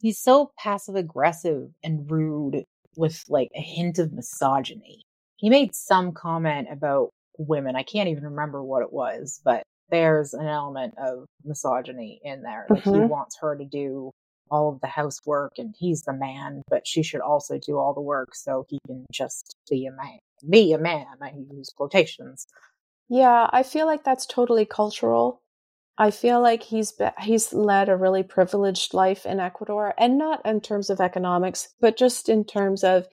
he's so passive aggressive and rude with like a hint of misogyny. He made some comment about women. I can't even remember what it was, but there's an element of misogyny in there. Like mm-hmm. he wants her to do all of the housework and he's the man, but she should also do all the work so he can just be a man. Be a man. I use quotations. Yeah, I feel like that's totally cultural. I feel like he's be- he's led a really privileged life in Ecuador, and not in terms of economics, but just in terms of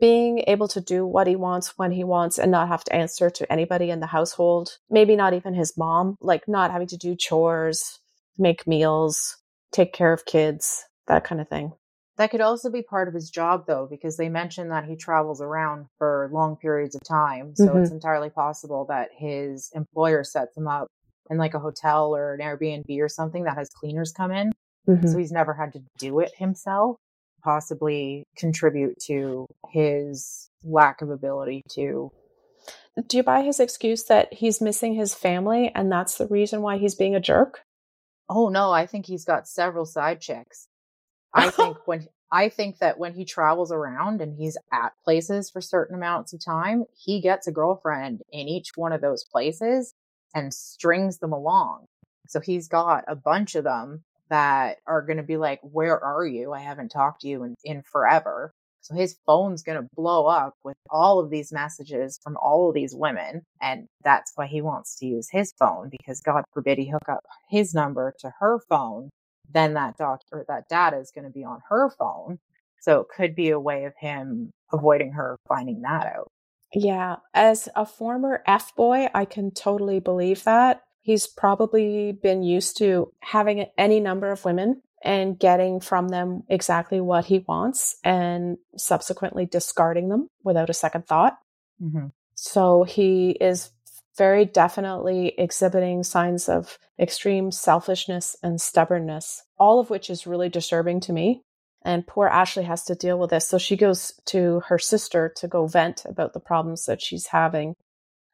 being able to do what he wants when he wants and not have to answer to anybody in the household. Maybe not even his mom, like not having to do chores, make meals, take care of kids, that kind of thing. That could also be part of his job, though, because they mentioned that he travels around for long periods of time. So mm-hmm. it's entirely possible that his employer sets him up in like a hotel or an Airbnb or something that has cleaners come in. Mm-hmm. So he's never had to do it himself, possibly contribute to his lack of ability to. Do you buy his excuse that he's missing his family and that's the reason why he's being a jerk? Oh no, I think he's got several side chicks. I think when I think that when he travels around and he's at places for certain amounts of time, he gets a girlfriend in each one of those places and strings them along. So he's got a bunch of them that are going to be like, Where are you? I haven't talked to you in, in forever. So his phone's going to blow up with all of these messages from all of these women. And that's why he wants to use his phone because God forbid he hook up his number to her phone. Then that doc or that data is going to be on her phone. So it could be a way of him avoiding her finding that out. Yeah. As a former F boy, I can totally believe that. He's probably been used to having any number of women and getting from them exactly what he wants and subsequently discarding them without a second thought. Mm-hmm. So he is very definitely exhibiting signs of extreme selfishness and stubbornness, all of which is really disturbing to me. And poor Ashley has to deal with this. So she goes to her sister to go vent about the problems that she's having.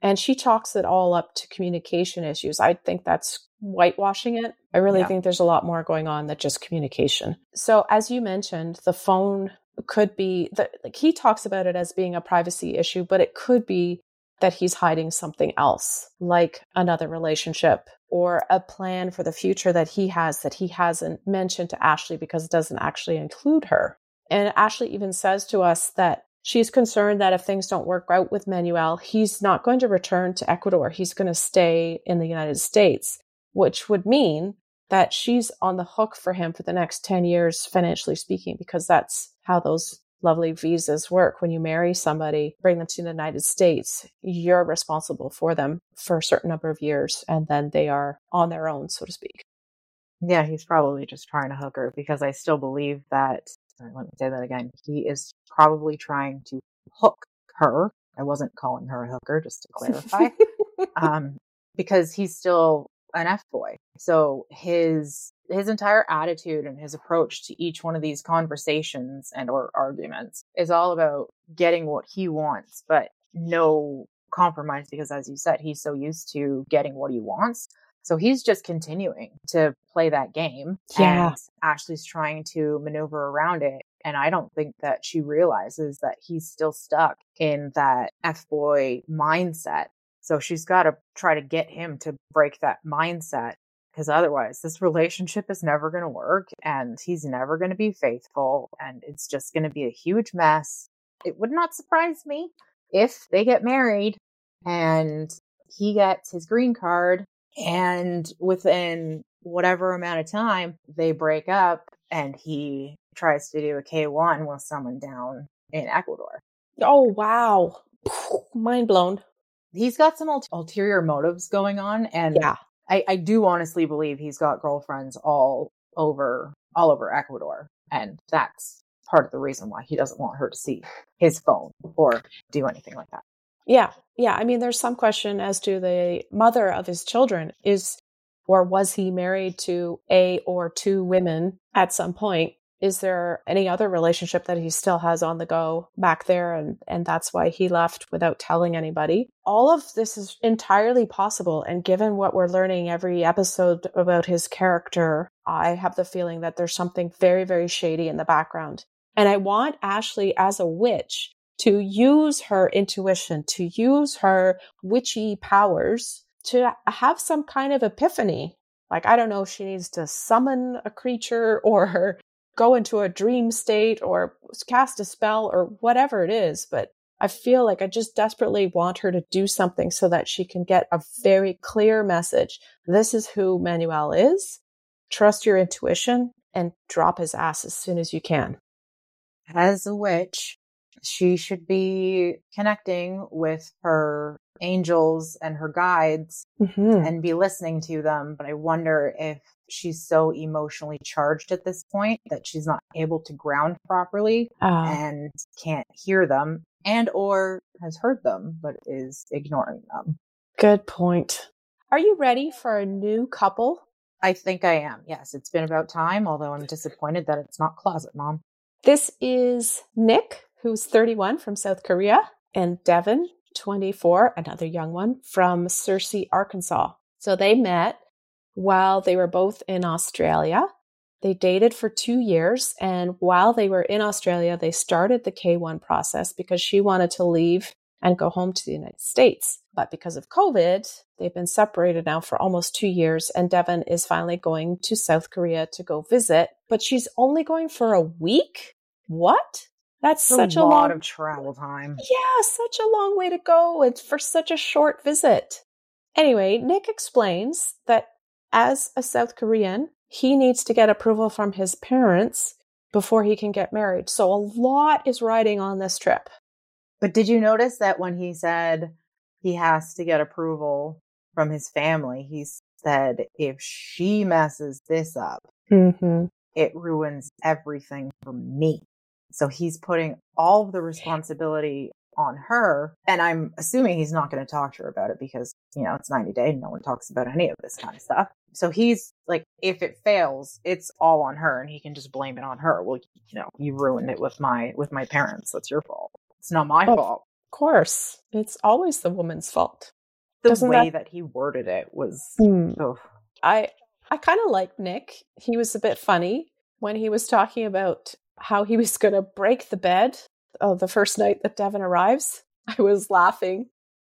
And she chalks it all up to communication issues. I think that's whitewashing it. I really yeah. think there's a lot more going on than just communication. So, as you mentioned, the phone could be the, like he talks about it as being a privacy issue, but it could be that he's hiding something else, like another relationship or a plan for the future that he has that he hasn't mentioned to Ashley because it doesn't actually include her. And Ashley even says to us that She's concerned that if things don't work out with Manuel, he's not going to return to Ecuador. He's going to stay in the United States, which would mean that she's on the hook for him for the next 10 years, financially speaking, because that's how those lovely visas work. When you marry somebody, bring them to the United States, you're responsible for them for a certain number of years, and then they are on their own, so to speak. Yeah, he's probably just trying to hook her because I still believe that sorry, let me say that again. He is probably trying to hook her. I wasn't calling her a hooker, just to clarify. um, because he's still an F boy. So his his entire attitude and his approach to each one of these conversations and or arguments is all about getting what he wants, but no compromise because as you said, he's so used to getting what he wants so he's just continuing to play that game. Yeah. And Ashley's trying to maneuver around it. And I don't think that she realizes that he's still stuck in that F boy mindset. So she's got to try to get him to break that mindset because otherwise this relationship is never going to work and he's never going to be faithful and it's just going to be a huge mess. It would not surprise me if they get married and he gets his green card and within whatever amount of time, they break up and he tries to do a K1 with someone down in Ecuador. Oh, wow. Mind blown. He's got some ulterior motives going on. And yeah. I, I do honestly believe he's got girlfriends all over, all over Ecuador. And that's part of the reason why he doesn't want her to see his phone or do anything like that. Yeah. Yeah. I mean, there's some question as to the mother of his children. Is or was he married to a or two women at some point? Is there any other relationship that he still has on the go back there and, and that's why he left without telling anybody? All of this is entirely possible. And given what we're learning every episode about his character, I have the feeling that there's something very, very shady in the background. And I want Ashley as a witch to use her intuition, to use her witchy powers to have some kind of epiphany. Like, I don't know if she needs to summon a creature or go into a dream state or cast a spell or whatever it is, but I feel like I just desperately want her to do something so that she can get a very clear message. This is who Manuel is. Trust your intuition and drop his ass as soon as you can. As a witch, she should be connecting with her angels and her guides mm-hmm. and be listening to them. But I wonder if she's so emotionally charged at this point that she's not able to ground properly uh. and can't hear them and or has heard them but is ignoring them. Good point. Are you ready for a new couple? I think I am. Yes, it's been about time, although I'm disappointed that it's not Closet Mom. This is Nick who's 31 from South Korea, and Devin, 24, another young one from Searcy, Arkansas. So they met while they were both in Australia. They dated for two years. And while they were in Australia, they started the K1 process because she wanted to leave and go home to the United States. But because of COVID, they've been separated now for almost two years. And Devin is finally going to South Korea to go visit, but she's only going for a week. What? That's such a, a lot long of travel time. yeah, such a long way to go. It's for such a short visit. Anyway, Nick explains that as a South Korean, he needs to get approval from his parents before he can get married. So a lot is riding on this trip. But did you notice that when he said he has to get approval from his family, he said, if she messes this up, Mm-hmm. it ruins everything for me. So he's putting all of the responsibility on her. And I'm assuming he's not going to talk to her about it because, you know, it's 90 day. No one talks about any of this kind of stuff. So he's like, if it fails, it's all on her and he can just blame it on her. Well, you know, you ruined it with my, with my parents. That's your fault. It's not my Oh, fault. Of course, it's always the woman's fault. The doesn't way that- that... he worded it was, Hmm. ugh. I I kind of like Nick. He was a bit funny when he was talking about how he was going to break the bed oh, the first night that Devin arrives. I was laughing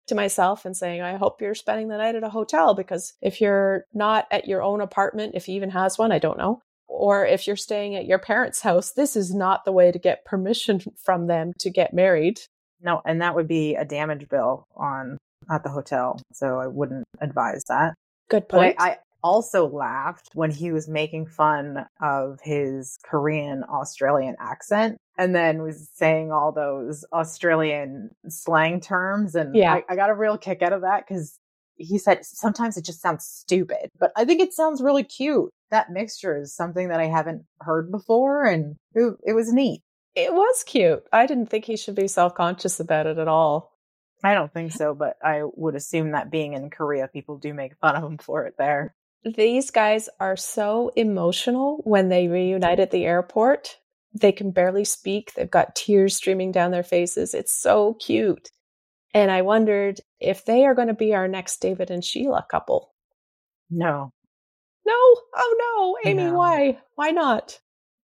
to myself and saying, I hope you're spending the night at a hotel because if you're not at your own apartment, if he even has one, I don't know, or if you're staying at your parents' house, this is not the way to get permission from them to get married. no, and that would be a damage bill on at the hotel. So I wouldn't advise that. Good But I, point. I also laughed when he was making fun of his Korean Australian accent and then was saying all those Australian slang terms. And Yeah. I, I got a real kick out of that because he said sometimes it just sounds stupid, but I think it sounds really cute. That mixture is something that I haven't heard before and it, it was neat. it was cute. I didn't think he should be self conscious about it at all. I don't think so, but I would assume that being in Korea, people do make fun of him for it there. These guys are so emotional when they reunite at the airport. They can barely speak. They've got tears streaming down their faces. It's so cute. And I wondered if they are going to be our next David and Sheila couple. No, No, oh no, Amy, No. why? Why not?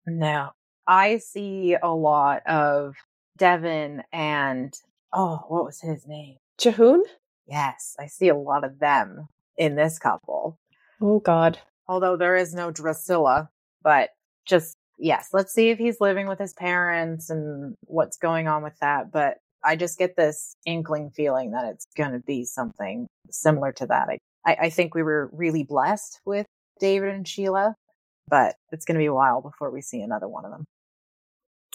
No. I see a lot of Deavan and oh, what was his name? Jihoon? Yes, I see a lot of them in this couple. Oh God. Although there is no Drusilla, but just yes, let's see if he's living with his parents and what's going on with that. But I just get this inkling feeling that it's going to be something similar to that. I, I, I think we were really blessed with David and Sheila, but it's going to be a while before we see another one of them.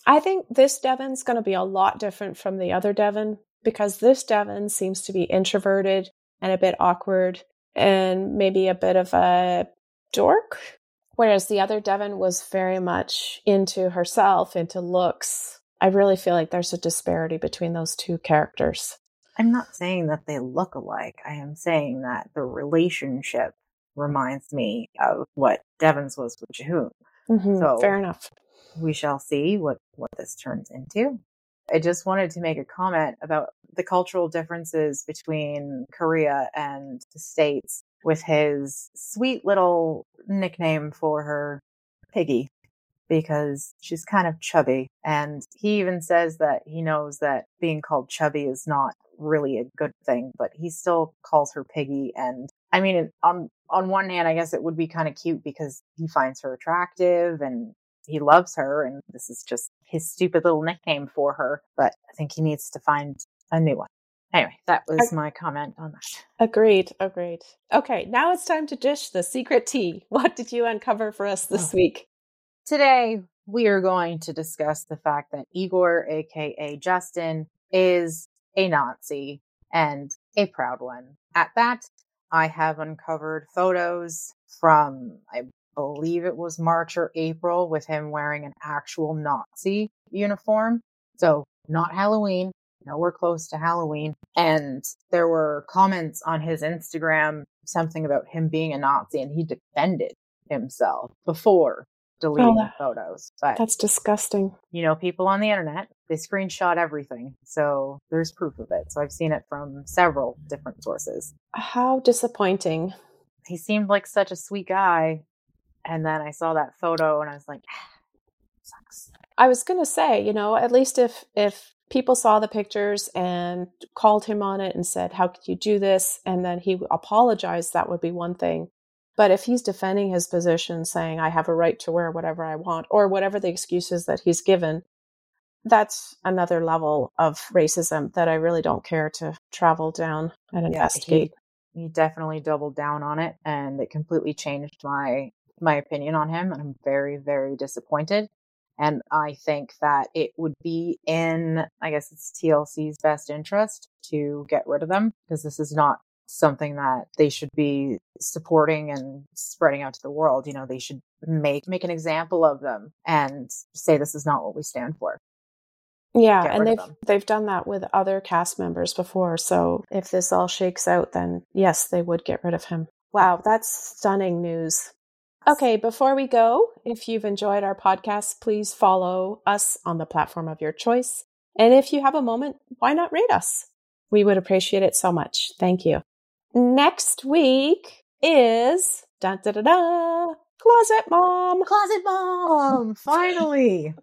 I think this Devin's going to be a lot different from the other Deavan because this Devin seems to be introverted and a bit awkward and maybe a bit of a dork. Whereas the other Deavan was very much into herself, into looks. I really feel like there's a disparity between those two characters. I'm not saying that they look alike. I am saying that the relationship reminds me of what Deavan's was with Jihoon. Mhm, So- Fair enough. We shall see what, what this turns into. I just wanted to make a comment about the cultural differences between Korea and the States with his sweet little nickname for her, Piggy, because she's kind of chubby. And he even says that he knows that being called chubby is not really a good thing, but he still calls her Piggy. And I mean, on, on one hand, I guess it would be kind of cute because he finds her attractive and he loves her and this is just his stupid little nickname for her but i think he needs to find a new one anyway that was my comment on that Agreed. Agreed. Okay, now it's time to dish the secret tea. What did you uncover for us this Oh. week? today we are going to discuss the fact that igor aka justin is a nazi and a proud one at that i have uncovered photos from i believe it was march or april with him wearing an actual nazi uniform so not halloween nowhere close to halloween and there were comments on his instagram something about him being a nazi and he defended himself before deleting Oh, the photos. But That's disgusting. you know, people on the internet, they screenshot everything. So there's proof of it. So I've seen it from several different sources. How disappointing. He seemed like such a sweet guy. And then I saw that photo and I was like, ah, sucks. I was going to say, you know, at least if if people saw the pictures and called him on it and said, "How could you do this?" and then he apologized, that would be one thing. But if he's defending his position saying, "I have a right to wear whatever I want," or whatever the excuses that he's given, that's another level of racism that I really don't care to travel down and investigate. he, he definitely doubled down on it and it completely changed my my opinion on him and I'm very very disappointed and I think that it would be in I guess it's TLC's best interest to get rid of them because this is not something that they should be supporting and spreading out to the world you know they should make make an example of them and say this is not what we stand for Yeah, get and they've they've done that with other cast members before. So if this all shakes out, then yes, they would get rid of him. Wow, that's stunning news. Okay, before we go, if you've enjoyed our podcast, please follow us on the platform of your choice. And if you have a moment, why not rate us? We would appreciate it so much. Thank you. Next week is da da da da Closet Mom. closet mom finally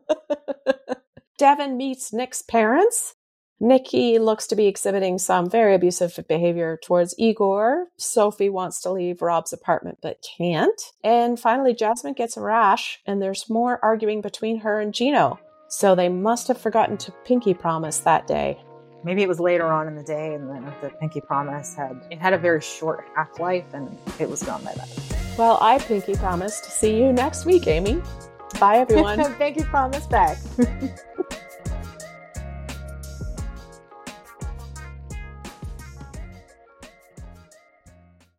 Devin meets Nick's parents. Nikki looks to be exhibiting some very abusive behavior towards Igor. Sophie wants to leave Rob's apartment but can't. And finally, Jasmine gets a rash, and there's more arguing between her and Gino. So they must have forgotten to pinky promise that day. maybe it was later on in the day and the, the pinky promise had it had a very short half-life and it was gone by then Well, I pinky promised. See you next week, Amy. Bye, everyone. pinky promise back